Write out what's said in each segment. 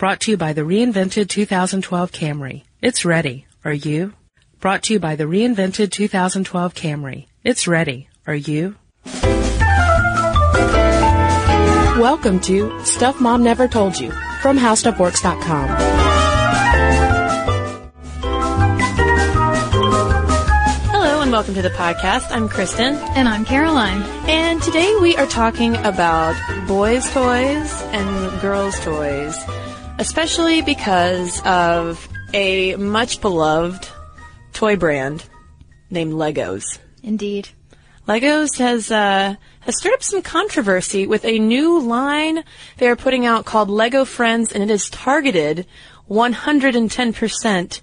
Brought to you by the reinvented 2012 Camry. It's ready. Are you? Brought to you by the reinvented 2012 Camry. It's ready. Are you? Welcome to Stuff Mom Never Told You from HowStuffWorks.com. Hello and welcome to the podcast. I'm Kristen. And I'm Caroline. And today we are talking about boys' toys and girls' toys, especially because of a much beloved toy brand named Legos. Indeed. Legos has uh, has stirred up some controversy with a new line they are putting out called Lego Friends, and it is targeted 110%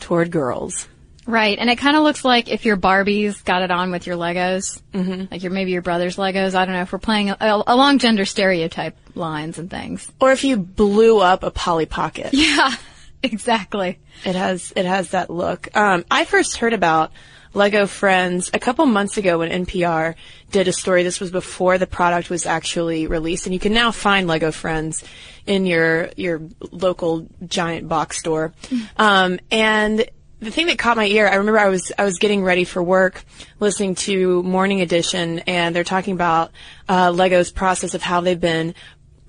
toward girls. Right, and it kind of looks like if your Barbies got it on with your Legos, mm-hmm. like your maybe your brother's Legos. I don't know if we're playing a, a, along gender stereotype lines and things. Or if you blew up a Polly Pocket. Yeah, exactly. It has it has that look. Um, I first heard about Lego Friends a couple months ago when NPR did a story. This was before the product was actually released, and you can now find Lego Friends in your your local giant box store. Um, and the thing that caught my ear, I remember I was I was getting ready for work, listening to Morning Edition, and they're talking about uh, Lego's process of how they've been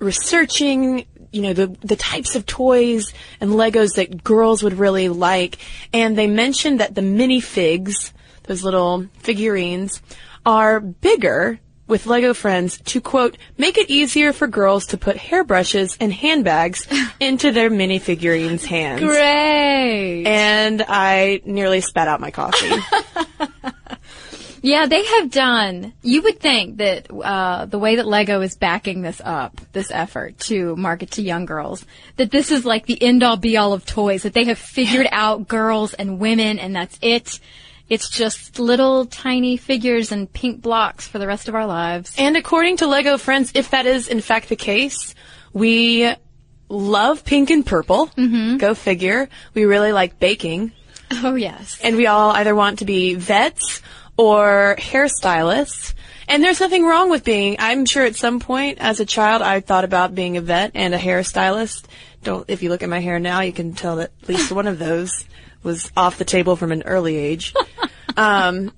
researching you know the the types of toys and Legos that girls would really like, and they mentioned that the minifigs, those little figurines, are bigger with Lego friends to quote make it easier for girls to put hairbrushes and handbags into their minifigurines hands. Great. And I nearly spat out my coffee. Yeah, they have done. You would think that uh, the way that Lego is backing this up, this effort to market to young girls, that this is like the end all be all of toys. That they have figured out girls and women, and that's it. It's just little tiny figures and pink blocks for the rest of our lives. and according to Lego friends, if that is in fact the case, we love pink and purple. Mm-hmm. Go figure. We really like baking. Oh yes. and we all either want to be vets or hairstylists. And there's nothing wrong with being, I'm sure at some point as a child I thought about being a vet and a hairstylist. Don't, if you look at my hair now, you can tell that at least one of those was off the table from an early age. um,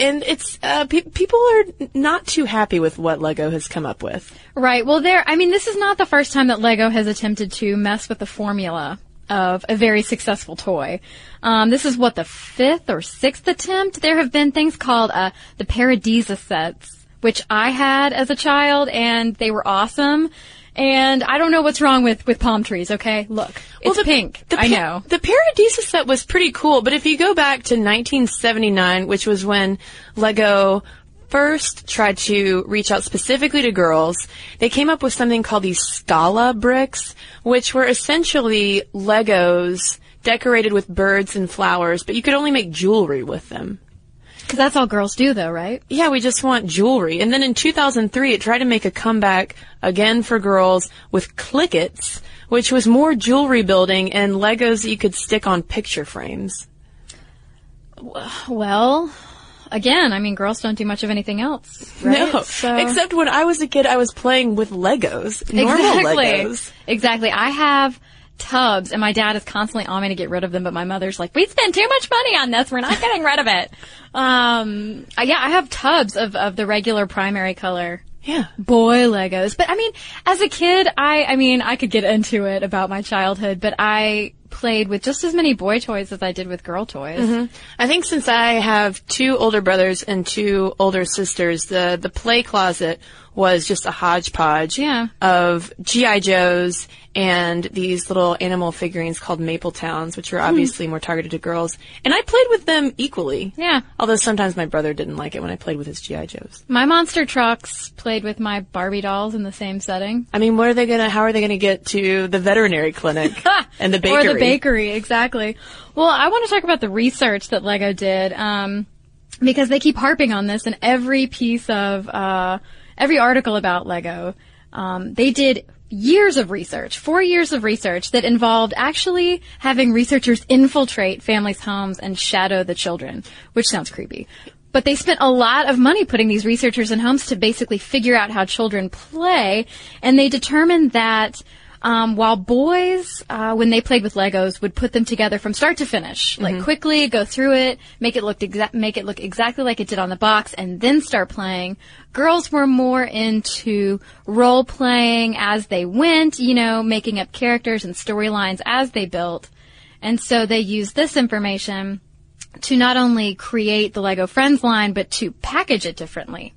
and it's, uh, pe- people are not too happy with what Lego has come up with. Right. Well, there. I mean, this is not the first time that Lego has attempted to mess with the formula of a very successful toy. Um, this is what the fifth or sixth attempt. There have been things called uh, the Paradisa sets, which I had as a child, and they were awesome. And I don't know what's wrong with with palm trees. Okay, look, it's the, pink. The I know. The Paradisa set was pretty cool, but if you go back to 1979, which was when Lego first tried to reach out specifically to girls, they came up with something called these Scala bricks, which were essentially Legos decorated with birds and flowers, but you could only make jewelry with them. Because that's all girls do, though, right? Yeah, we just want jewelry. And then in 2003, it tried to make a comeback again for girls with Clikits, which was more jewelry building and Legos that you could stick on picture frames. Well, again, I mean, girls don't do much of anything else, right? No, So- except when I was a kid, I was playing with Legos, normal exactly. Legos. Exactly. I have tubs, and my dad is constantly on me to get rid of them, but my mother's like, "We spend too much money on this. We're not getting rid of it." Um, uh, yeah, I have tubs of of the regular primary color Yeah. boy Legos. But I mean, as a kid, I I mean, I could get into it about my childhood, but I played with just as many boy toys as I did with girl toys. Mm-hmm. I think since I have two older brothers and two older sisters, the the play closet was just a hodgepodge Yeah. of GI Joes and these little animal figurines called Maple Towns, which were obviously more targeted to girls. And I played with them equally. Yeah. Although sometimes my brother didn't like it when I played with his GI Joes. My monster trucks played with my Barbie dolls in the same setting. I mean, what are they gonna? How are they gonna get to the veterinary clinic and the bakery? Or the bakery, exactly. Well, I want to talk about the research that Lego did, um, because they keep harping on this in every piece of, uh, every article about Lego. Um, they did years of research, four years of research that involved actually having researchers infiltrate families' homes and shadow the children, which sounds creepy. But they spent a lot of money putting these researchers in homes to basically figure out how children play, and they determined that Um, while boys, uh, when they played with Legos, would put them together from start to finish, like quickly go through it, make it look exa- make it look exactly like it did on the box, and then start playing. Girls were more into role playing as they went, you know, making up characters and storylines as they built. And so they used this information to not only create the Lego Friends line, but to package it differently.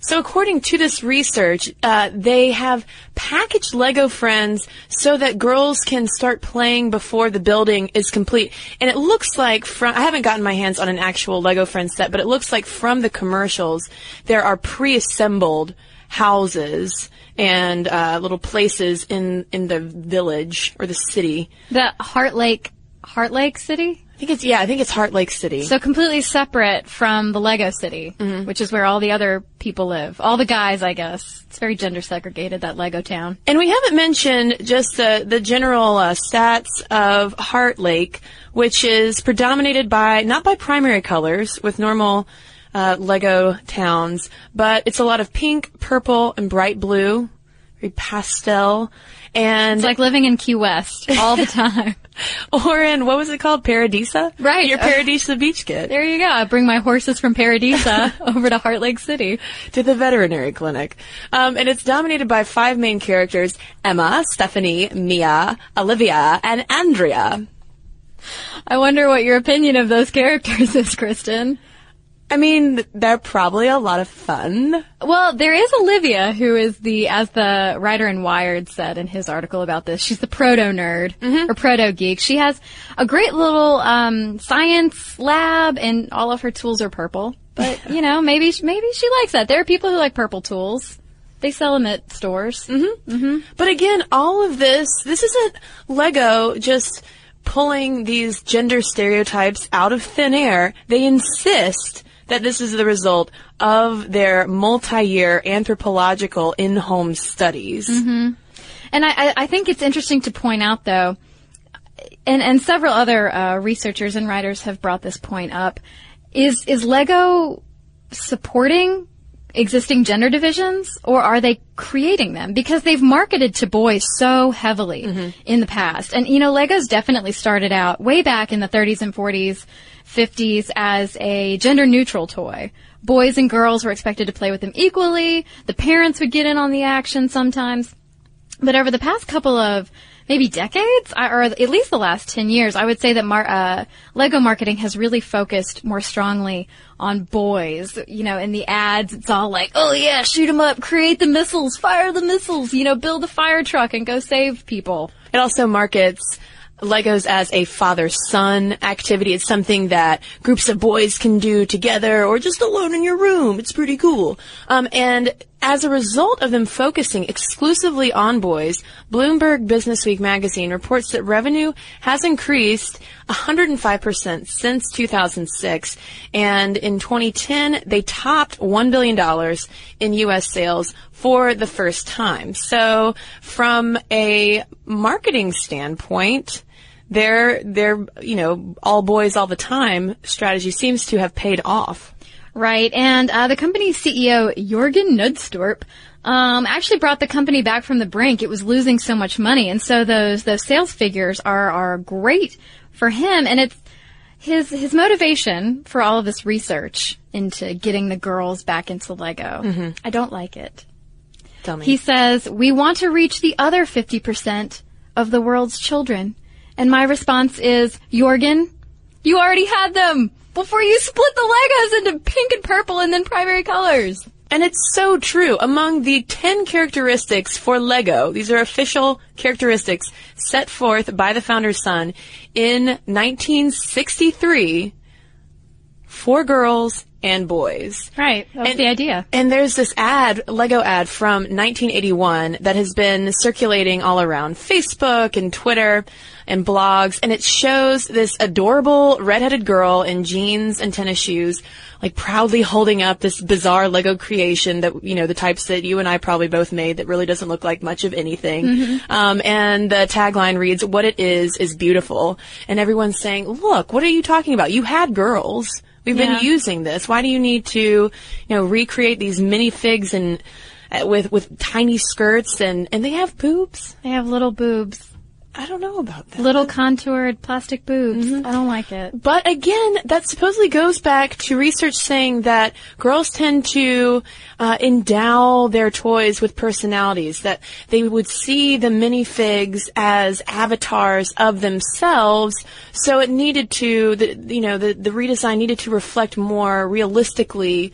So according to this research, uh, they have packaged Lego Friends so that girls can start playing before the building is complete. And it looks like from, I haven't gotten my hands on an actual Lego Friends set, but it looks like from the commercials, there are pre-assembled houses and uh, little places in, in the village or the city. The Heart Lake, Heart Lake City? I think it's, yeah, I think it's Heart Lake City. So completely separate from the Lego City, which is where all the other people live. All the guys, I guess. It's very gender segregated, that Lego town. And we haven't mentioned just the, the general uh, stats of Heart Lake, which is predominated by, not by primary colors with normal uh, Lego towns, but it's a lot of pink, purple, and bright blue, very pastel. And It's like living in Key West all the time. or in, what was it called? Paradisa? Right. Your Paradisa beach kit. there you go. I bring my horses from Paradisa over to Heart Lake City. to the veterinary clinic. Um, and it's dominated by five main characters Emma, Stephanie, Mia, Olivia, and Andrea. I wonder what your opinion of those characters is, Kristen. I mean, they're probably a lot of fun. Well, there is Olivia, who is the, as the writer in Wired said in his article about this, she's the proto nerd or proto geek. She has a great little um, science lab, and all of her tools are purple. But you know, maybe maybe she likes that. There are people who like purple tools. They sell them at stores. Mm-hmm. But again, all of this, this isn't Lego just pulling these gender stereotypes out of thin air. They insist that this is the result of their multi-year anthropological in-home studies. And I, I- think it's interesting to point out, though, and, and several other uh, researchers and writers have brought this point up. Is is Lego supporting existing gender divisions, or are they creating them? Because they've marketed to boys so heavily in the past, and you know, Legos definitely started out way back in the 30s and 40s, 50s as a gender neutral toy. Boys and girls were expected to play with them equally. The parents would get in on the action sometimes. But over the past couple of maybe decades, or at least the last 10 years, I would say that mar- uh, Lego marketing has really focused more strongly on boys. You know, in the ads, it's all like, oh yeah, shoot them up, create the missiles, fire the missiles, you know, build the fire truck and go save people. It also markets Legos as a father-son activity. It's something that groups of boys can do together or just alone in your room. It's pretty cool. Um, and as a result of them focusing exclusively on boys, Bloomberg Businessweek magazine reports that revenue has increased 105% since 2006. And in 2010, they topped $1 billion in U.S. sales for the first time. So from a marketing standpoint, their, their, you know, all boys all the time strategy seems to have paid off. Right, and uh, the company's CEO Jorgen Knudstorp um, actually brought the company back from the brink. It was losing so much money, and so those those sales figures are are great for him. And it's his his motivation for all of this research into getting the girls back into Lego. I don't like it. Tell me. He says we want to reach the other fifty percent of the world's children, and my response is Jorgen, you already had them before you split the Legos into pink and purple and then primary colors. And it's so true. Among the 10 characteristics for Lego, these are official characteristics set forth by the founder's son in 1963 for girls and boys. Right, that's the idea. And there's this ad, Lego ad from 1981 that has been circulating all around Facebook and Twitter and blogs, and it shows this adorable redheaded girl in jeans and tennis shoes, like proudly holding up this bizarre Lego creation that, you know, the types that you and I probably both made that really doesn't look like much of anything. Um, and the tagline reads, what it is, is beautiful. And everyone's saying, look, what are you talking about? You had girls. We've Yeah. been using this. Why do you need to, you know, recreate these mini figs and uh, with with tiny skirts and and they have boobs. They have little boobs. I don't know about that. Little contoured plastic boobs. Mm-hmm. I don't like it. But again, that supposedly goes back to research saying that girls tend to uh, endow their toys with personalities. That they would see the minifigs as avatars of themselves. So it needed to, the, you know, the the redesign needed to reflect more realistically,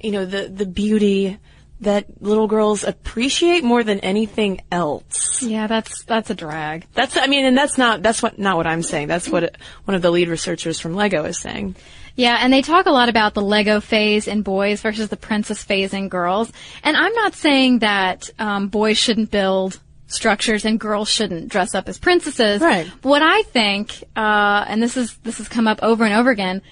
you know, the the beauty that little girls appreciate more than anything else. Yeah, that's that's a drag. That's, I mean, and that's not, that's what, not what I'm saying. That's what one of the lead researchers from Lego is saying. Yeah, and they talk a lot about the Lego phase in boys versus the princess phase in girls. And I'm not saying that um, boys shouldn't build structures and girls shouldn't dress up as princesses. Right. What I think, uh, and this is this has come up over and over again,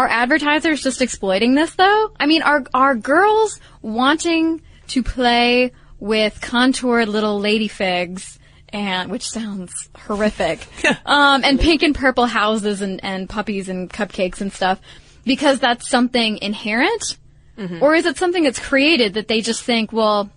are advertisers just exploiting this though? I mean, are are girls wanting to play with contoured little lady figs and which sounds horrific. um, and pink and purple houses and, and puppies and cupcakes and stuff because that's something inherent? Or is it something that's created that they just think, well,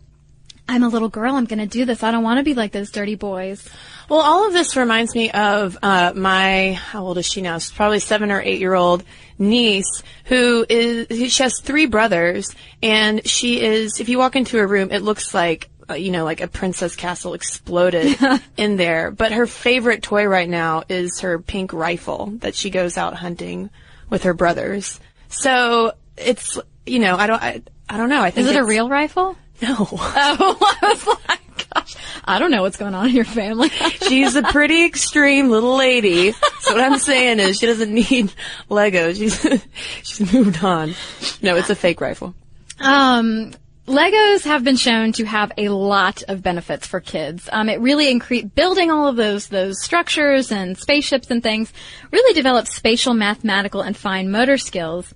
I'm a little girl, I'm gonna do this. I don't want to be like those dirty boys. Well, all of this reminds me of uh, my how old is she now? She's probably seven or eight year old niece who is she has three brothers, and she is. If you walk into her room, it looks like uh, you know like a princess castle exploded in there. But her favorite toy right now is her pink rifle that she goes out hunting with her brothers. So it's you know I don't I, I don't know. I think Is it a real rifle? no. Oh, I was like, gosh, I don't know what's going on in your family. She's a pretty extreme little lady. So what I'm saying is she doesn't need Lego. She's she's moved on. No, it's a fake rifle. Um, Legos have been shown to have a lot of benefits for kids. Um, it really increase building all of those those structures and spaceships and things really develops spatial, mathematical, and fine motor skills.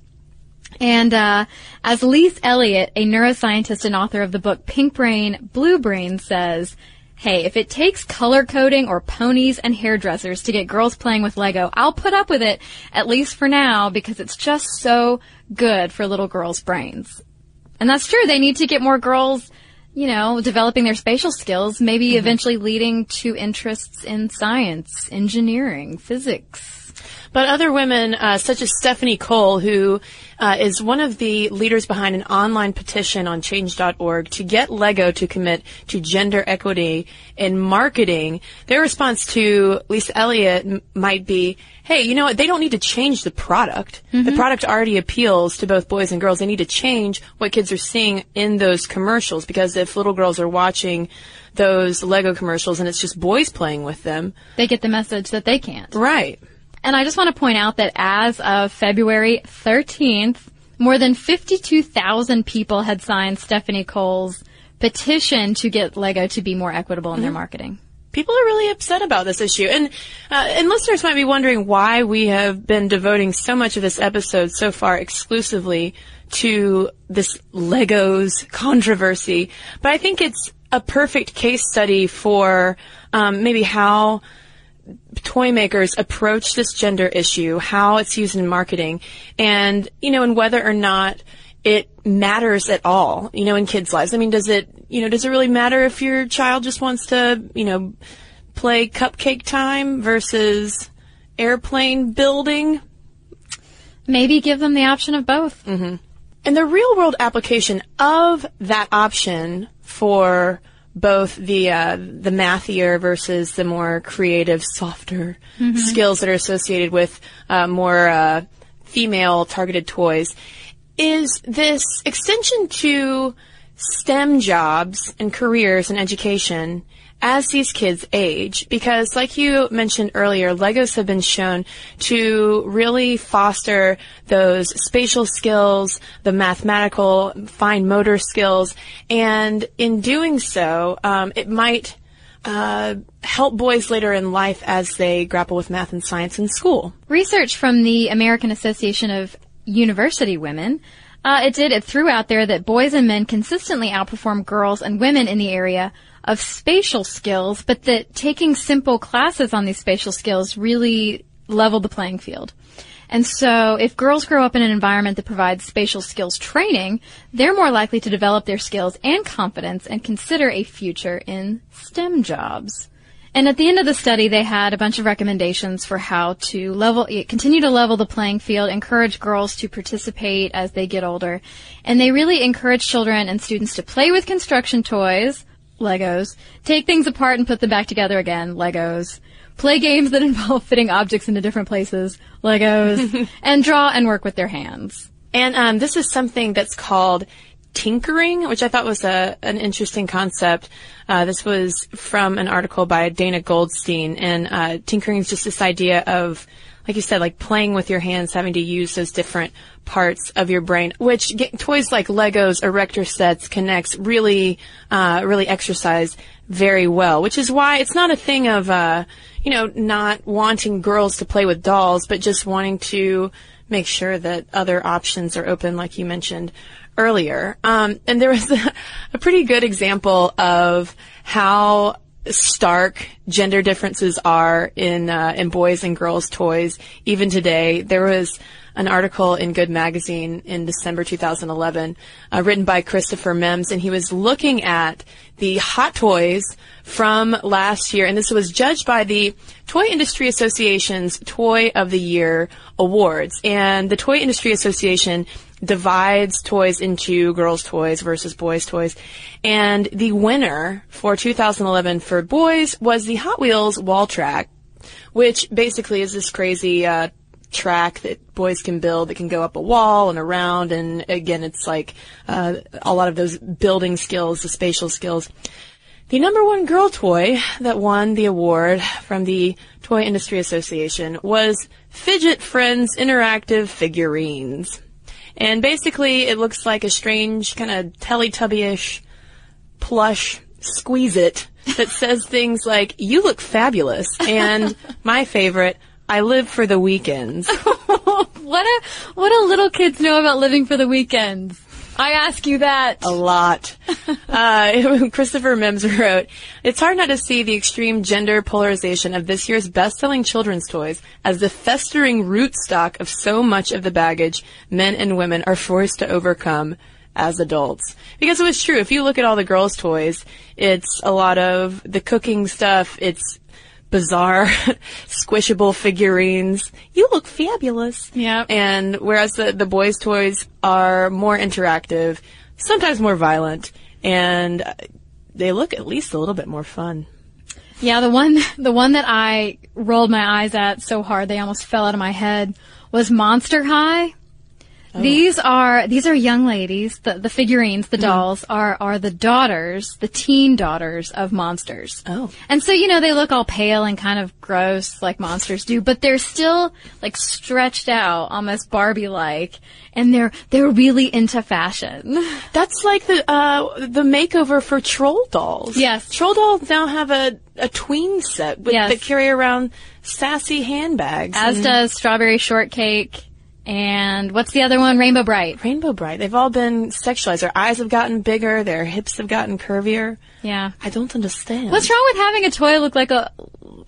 And uh, as Lise Eliot, a neuroscientist and author of the book Pink Brain, Blue Brain, says, "Hey, if it takes color coding or ponies and hairdressers to get girls playing with Lego, I'll put up with it at least for now because it's just so good for little girls' brains." And that's true. They need to get more girls, you know, developing their spatial skills, maybe eventually leading to interests in science, engineering, physics. But other women, uh, such as Stephanie Cole, who uh, is one of the leaders behind an online petition on Change.org to get Lego to commit to gender equity in marketing, their response to Lisa Eliot m- might be, "Hey, you know what? They don't need to change the product. The product already appeals to both boys and girls. They need to change what kids are seeing in those commercials because if little girls are watching." Those Lego commercials and it's just boys playing with them. They get the message that they can't. Right. And I just want to point out that as of February 13th, more than 52,000 people had signed Stephanie Cole's petition to get Lego to be more equitable in their marketing. people are really upset about this issue. And uh, and listeners might be wondering why we have been devoting so much of this episode so far exclusively to this Legos controversy. But I think it's a perfect case study for um, maybe how toy makers approach this gender issue, how it's used in marketing, and you know, and whether or not it matters at all, you know, in kids' lives. I mean, does it, you know, does it really matter if your child just wants to, you know, play cupcake time versus airplane building? Maybe give them the option of both. Mm-hmm. And the real world application of that option for both the uh, the mathier versus the more creative, softer skills that are associated with uh, more uh, female targeted toys. Is this extension to STEM jobs and careers and education as these kids age because like you mentioned earlier legos have been shown to really foster those spatial skills the mathematical fine motor skills. And in doing so um, it might uh, help boys later in life as they grapple with math and science in school. Research from the American Association of University Women, uh, it did, it threw out there that boys and men consistently outperform girls and women in the area of spatial skills, but that taking simple classes on these spatial skills really leveled the playing field. And so if girls grow up in an environment that provides spatial skills training, they're more likely to develop their skills and confidence and consider a future in STEM jobs. And at the end of the study, they had a bunch of recommendations for how to level, continue to level the playing field, encourage girls to participate as they get older. And they really encourage children and students to play with construction toys, Legos, take things apart and put them back together again, Legos, play games that involve fitting objects into different places, Legos, and draw and work with their hands. And um, this is something that's called tinkering, which I thought was a, an interesting concept. Uh, this was from an article by Dana Goldstein, and uh, tinkering is just this idea of, like you said, like playing with your hands, having to use those different parts of your brain. Which get, toys like Legos, Erector sets, K'NEX really, uh, really exercise very well. Which is why it's not a thing of, uh, you know, not wanting girls to play with dolls, but just wanting to make sure that other options are open, like you mentioned earlier. Um, and there was a, a pretty good example of how stark gender differences are in uh, in boys and girls toys even today. There was an article in Good Magazine in December 2011, uh, written by Christopher Mims, and he was looking at the hot toys from last year, and this was judged by the Toy Industry Association's Toy of the Year awards. And the Toy Industry Association divides toys into girls' toys versus boys' toys. And the winner for 2011 for boys was the Hot Wheels Wall Track, which basically is this crazy uh, track that boys can build that can go up a wall and around. And again, it's like uh, a lot of those building skills, the spatial skills. The number one girl toy that won the award from the Toy Industry Association was Fijit Friends Interactive Figurines. And basically, it looks like a strange kind of Teletubby-ish plush squeeze it that says things like, you look fabulous. And my favorite, I live for the weekends. what a, what do little kids know about living for the weekends? I ask you that. A lot. uh, Christopher Mims wrote, It's hard not to see the extreme gender polarization of this year's best-selling children's toys as the festering rootstock of so much of the baggage men and women are forced to overcome as adults. Because it was true. If you look at all the girls' toys, it's a lot of the cooking stuff. It's bizarre, squishable figurines. You look fabulous. Yeah. And whereas the, the boys' toys are more interactive, sometimes more violent, and they look at least a little bit more fun. Yeah, the one, the one that I rolled my eyes at so hard they almost fell out of my head was Monster High. Oh. These are these are young ladies. The the figurines, the mm-hmm. dolls are are the daughters, the teen daughters of monsters. Oh, and so you know they look all pale and kind of gross like monsters do, but they're still like stretched out, almost Barbie like, and they're they're really into fashion. That's like the uh, the makeover for troll dolls. Yes, troll dolls now have a a tween set with, yes. that carry around sassy handbags. As does Strawberry Shortcake and what's the other one? Rainbow Brite. Rainbow Brite. They've all been sexualized. Their eyes have gotten bigger. Their hips have gotten curvier. Yeah. I don't understand. What's wrong with having a toy look like a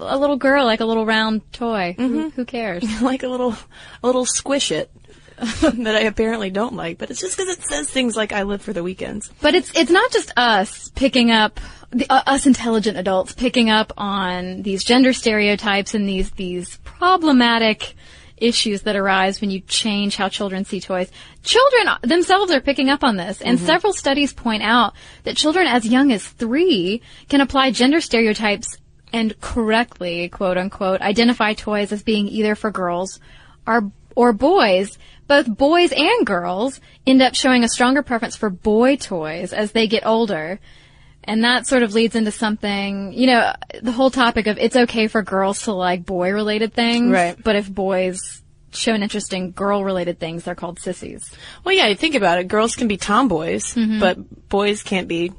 a little girl, like a little round toy? Mm-hmm. Who, who, cares? like a little a little squish it. that I apparently don't like, but it's just because it says things like "I live for the weekends." But it's it's not just us picking up the, uh, us intelligent adults picking up on these gender stereotypes and these these problematic issues that arise when you change how children see toys. Children themselves are picking up on this, and mm-hmm. several studies point out that children as young as three can apply gender stereotypes and correctly, quote unquote, identify toys as being either for girls or, or boys. Both boys and girls end up showing a stronger preference for boy toys as they get older. And that sort of leads into something, you know, the whole topic of it's okay for girls to like boy related things. Right. But if boys show an interest in girl related things, they're called sissies. Well, yeah, you think about it. Girls can be tomboys, mm-hmm. but boys can't be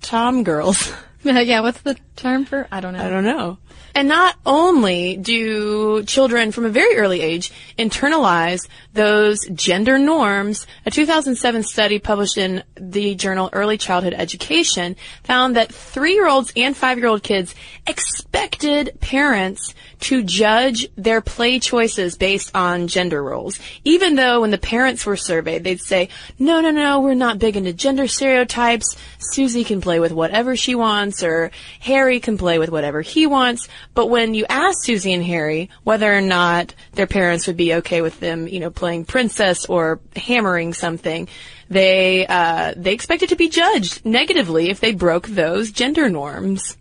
tom girls. yeah, what's the term for? I don't know. I don't know. And not only do children from a very early age internalize those gender norms, a 2007 study published in the journal Early Childhood Education found that three-year-olds and five-year-old kids expected parents to judge their play choices based on gender roles. Even though when the parents were surveyed, they'd say, no, no, no, we're not big into gender stereotypes. Susie can play with whatever she wants or Harry can play with whatever he wants. But when you ask Susie and Harry whether or not their parents would be okay with them, you know, playing princess or hammering something, they, uh, they expected to be judged negatively if they broke those gender norms.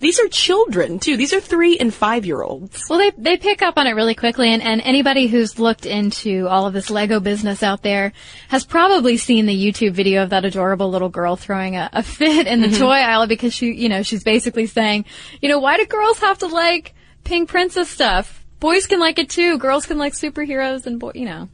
These are children too. These are three and five year olds. Well, they they pick up on it really quickly, and, and anybody who's looked into all of this Lego business out there has probably seen the YouTube video of that adorable little girl throwing a, a fit in the mm-hmm. toy aisle because she, you know, she's basically saying, you know, why do girls have to like pink princess stuff? Boys can like it too. Girls can like superheroes and boy, you know.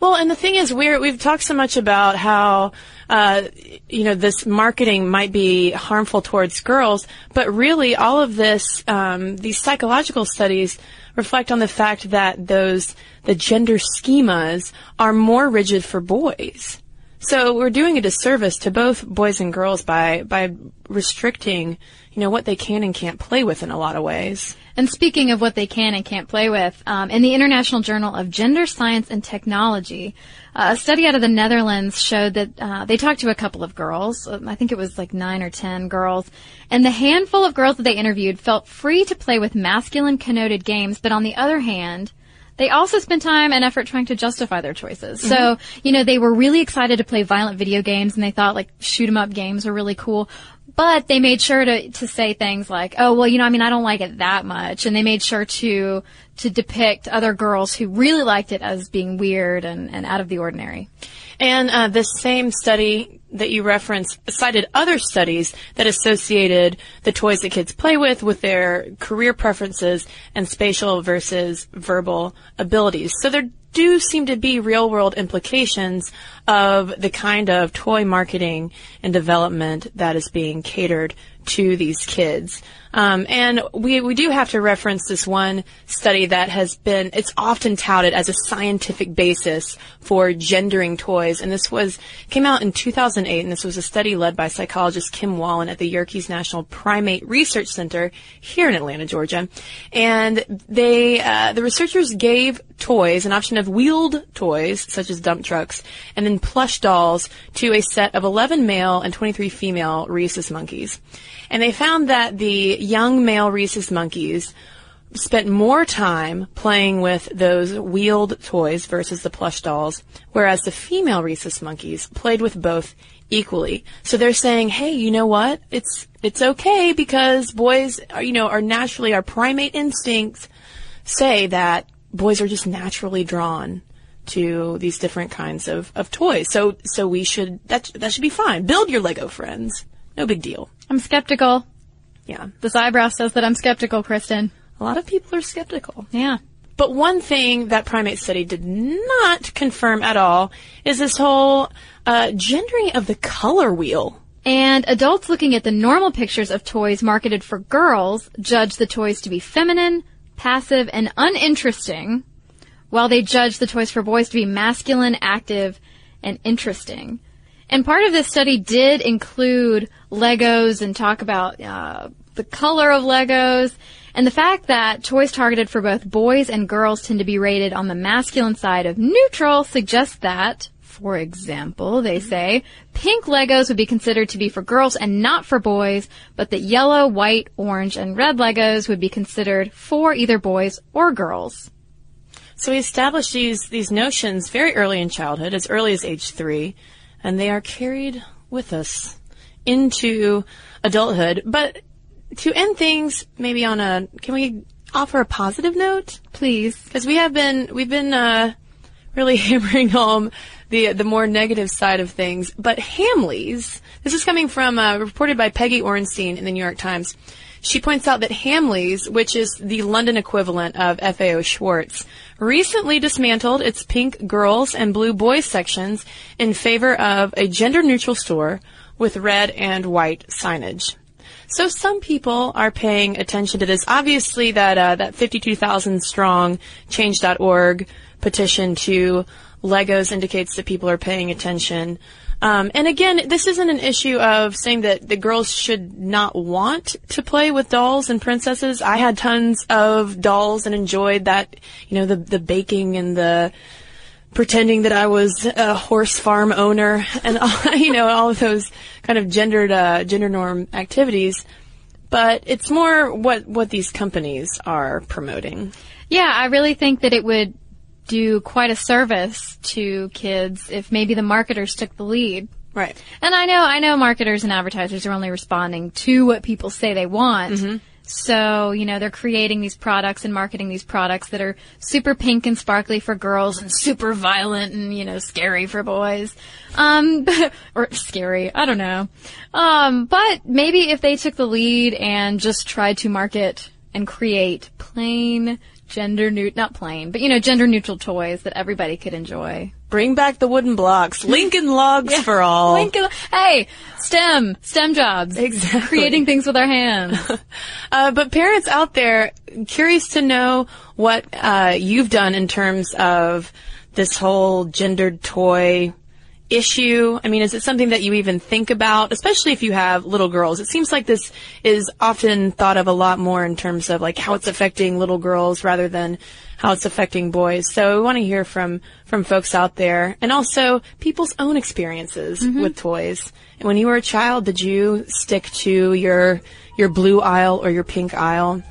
Well, and the thing is, we're, we've talked so much about how, uh, you know, this marketing might be harmful towards girls, but really all of this, um, these psychological studies reflect on the fact that those, the gender schemas are more rigid for boys. So we're doing a disservice to both boys and girls by, by restricting, you know, what they can and can't play with in a lot of ways. And speaking of what they can and can't play with, um, in the International Journal of Gender Science and Technology, uh, a study out of the Netherlands showed that uh, they talked to a couple of girls. um, I think it was like nine or ten girls, and the handful of girls that they interviewed felt free to play with masculine connoted games, but on the other hand. They also spent time and effort trying to justify their choices. So, you know, they were really excited to play violent video games and they thought like shoot 'em up games are really cool. But they made sure to, to say things like, oh, well, you know, I mean, I don't like it that much. And they made sure to, to depict other girls who really liked it as being weird and, and out of the ordinary. And uh, this same study that you referenced cited other studies that associated the toys that kids play with with their career preferences and spatial versus verbal abilities. So there do seem to be real world implications of the kind of toy marketing and development that is being catered to these kids. Um, and we, we do have to reference this one study that has been, it's often touted as a scientific basis for gendering toys. And this was, came out in 2008, and this was a study led by psychologist Kim Wallen at the Yerkes National Primate Research Center here in Atlanta, Georgia. And they, uh, the researchers gave toys an option of wheeled toys, such as dump trucks, and then plush dolls to a set of 11 male and 23 female rhesus monkeys. And they found that the young male rhesus monkeys spent more time playing with those wheeled toys versus the plush dolls, whereas the female rhesus monkeys played with both equally. So they're saying, hey, you know what? It's, it's okay because boys, are, you know, are naturally, our primate instincts say that boys are just naturally drawn to these different kinds of, of toys. So, so we should, that, that should be fine. Build your Lego friends. No big deal. I'm skeptical. Yeah. This eyebrow says that I'm skeptical, Kristen. A lot of people are skeptical. Yeah. But one thing that primate study did not confirm at all is this whole uh, gendering of the color wheel. And adults looking at the normal pictures of toys marketed for girls judge the toys to be feminine, passive, and uninteresting, while they judge the toys for boys to be masculine, active, and interesting. And part of this study did include Legos and talk about uh, the color of Legos and the fact that toys targeted for both boys and girls tend to be rated on the masculine side of neutral suggests that, for example, they say, pink Legos would be considered to be for girls and not for boys, but that yellow, white, orange, and red Legos would be considered for either boys or girls. So we established these these notions very early in childhood, as early as age three, and they are carried with us into adulthood. But to end things, maybe on a can we offer a positive note? Please. Because we have been we've been uh, really hammering home the the more negative side of things. But Hamleys, this is coming from uh, reported by Peggy Orenstein in the New York Times. She points out that Hamleys, which is the London equivalent of FAO Schwarz, recently dismantled its pink girls and blue boys sections in favor of a gender neutral store with red and white signage. So some people are paying attention to this. Obviously, that uh, that 52,000 strong Change.org petition to Legos indicates that people are paying attention. Um, and again, this isn't an issue of saying that the girls should not want to play with dolls and princesses. I had tons of dolls and enjoyed that, you know, the the baking and the pretending that I was a horse farm owner and all, you know all of those kind of gendered uh, gender norm activities. But it's more what what these companies are promoting. Yeah, I really think that it would do quite a service to kids if maybe the marketers took the lead. Right. And I know, I know marketers and advertisers are only responding to what people say they want. So, you know, they're creating these products and marketing these products that are super pink and sparkly for girls and super violent and, you know, scary for boys. Um, or scary, I don't know. Um, but maybe if they took the lead and just tried to market and create plain gender neut, not plain, but you know, gender neutral toys that everybody could enjoy. Bring back the wooden blocks. Lincoln logs for all. Lincoln, hey, STEM, STEM jobs. Exactly. Creating things with our hands. Uh, but parents out there, curious to know what uh, you've done in terms of this whole gendered toy issue. I mean, is it something that you even think about, especially if you have little girls? It seems like this is often thought of a lot more in terms of like how it's affecting little girls rather than how it's affecting boys. So we want to hear from from folks out there and also people's own experiences mm-hmm. with toys. And when you were a child, did you stick to your your blue aisle or your pink aisle?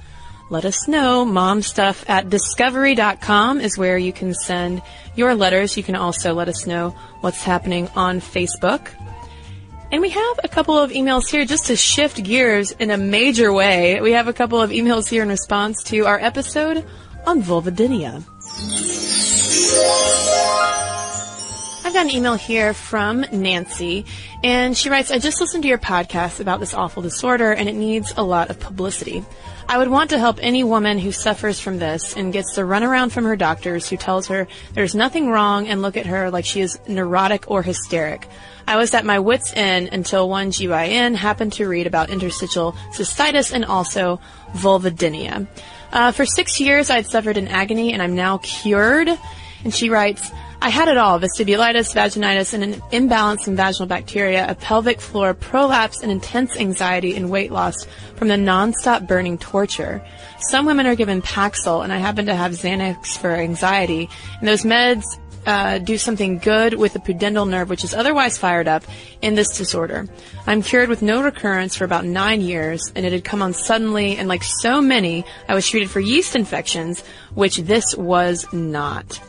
Let us know. Momstuff at discovery.com is where you can send your letters. You can also let us know what's happening on Facebook. And we have a couple of emails here just to shift gears in a major way. We have a couple of emails here in response to our episode on vulvodynia. I've got an email here from Nancy, and she writes, I just listened to your podcast about this awful disorder, and it needs a lot of publicity. I would want to help any woman who suffers from this and gets the runaround from her doctors who tells her there's nothing wrong and look at her like she is neurotic or hysteric. I was at my wits' end until one GYN happened to read about interstitial cystitis and also vulvodynia. Uh, for six years, I'd suffered an agony, and I'm now cured. And she writes, I had it all, vestibulitis, vaginitis, and an imbalance in vaginal bacteria, a pelvic floor prolapse, and intense anxiety and weight loss from the nonstop burning torture. Some women are given Paxil, and I happen to have Xanax for anxiety, and those meds uh, do something good with the pudendal nerve, which is otherwise fired up in this disorder. I'm cured with no recurrence for about nine years, and it had come on suddenly, and like so many, I was treated for yeast infections, which this was not.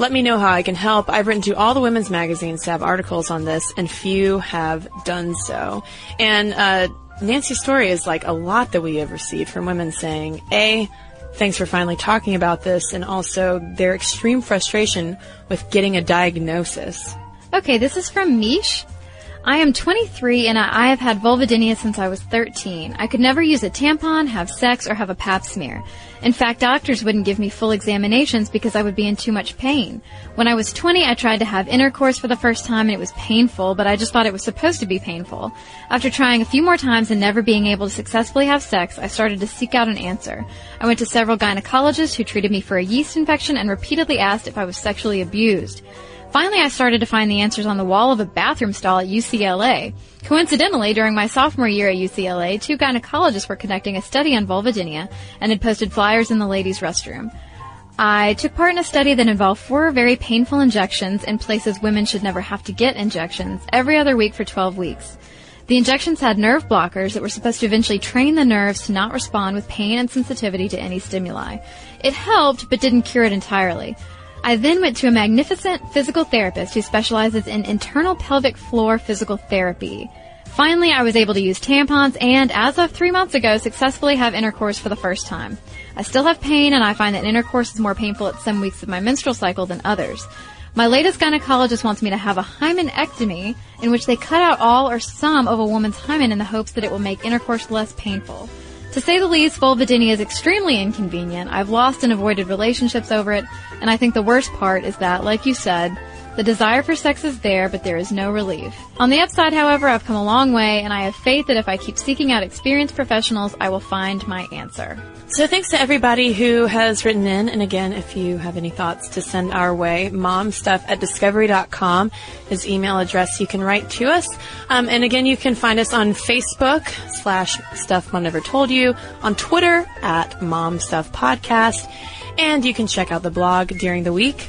Let me know how I can help. I've written to all the women's magazines to have articles on this, and few have done so. And uh, Nancy's story is like a lot that we have received from women saying, A, thanks for finally talking about this, and also their extreme frustration with getting a diagnosis. Okay, this is from Mish. I am 23 and I have had vulvodynia since I was 13. I could never use a tampon, have sex, or have a pap smear. In fact, doctors wouldn't give me full examinations because I would be in too much pain. When I was 20, I tried to have intercourse for the first time and it was painful, but I just thought it was supposed to be painful. After trying a few more times and never being able to successfully have sex, I started to seek out an answer. I went to several gynecologists who treated me for a yeast infection and repeatedly asked if I was sexually abused. Finally, I started to find the answers on the wall of a bathroom stall at UCLA. Coincidentally, during my sophomore year at UCLA, two gynecologists were conducting a study on vulvodynia and had posted flyers in the ladies' restroom. I took part in a study that involved four very painful injections in places women should never have to get injections every other week for 12 weeks. The injections had nerve blockers that were supposed to eventually train the nerves to not respond with pain and sensitivity to any stimuli. It helped, but didn't cure it entirely. I then went to a magnificent physical therapist who specializes in internal pelvic floor physical therapy. Finally, I was able to use tampons and, as of three months ago, successfully have intercourse for the first time. I still have pain and I find that intercourse is more painful at some weeks of my menstrual cycle than others. My latest gynecologist wants me to have a hymenectomy in which they cut out all or some of a woman's hymen in the hopes that it will make intercourse less painful. To say the least, vulvodynia is extremely inconvenient. I've lost and avoided relationships over it, and I think the worst part is that, like you said, The desire for sex is there, but there is no relief. On the upside, however, I've come a long way, and I have faith that if I keep seeking out experienced professionals, I will find my answer. So thanks to everybody who has written in. And again, if you have any thoughts to send our way, momstuff at discovery.com is email address you can write to us. Um, and again, you can find us on Facebook slash stuff mom never told you, on Twitter at mom stuff podcast, and you can check out the blog during the week.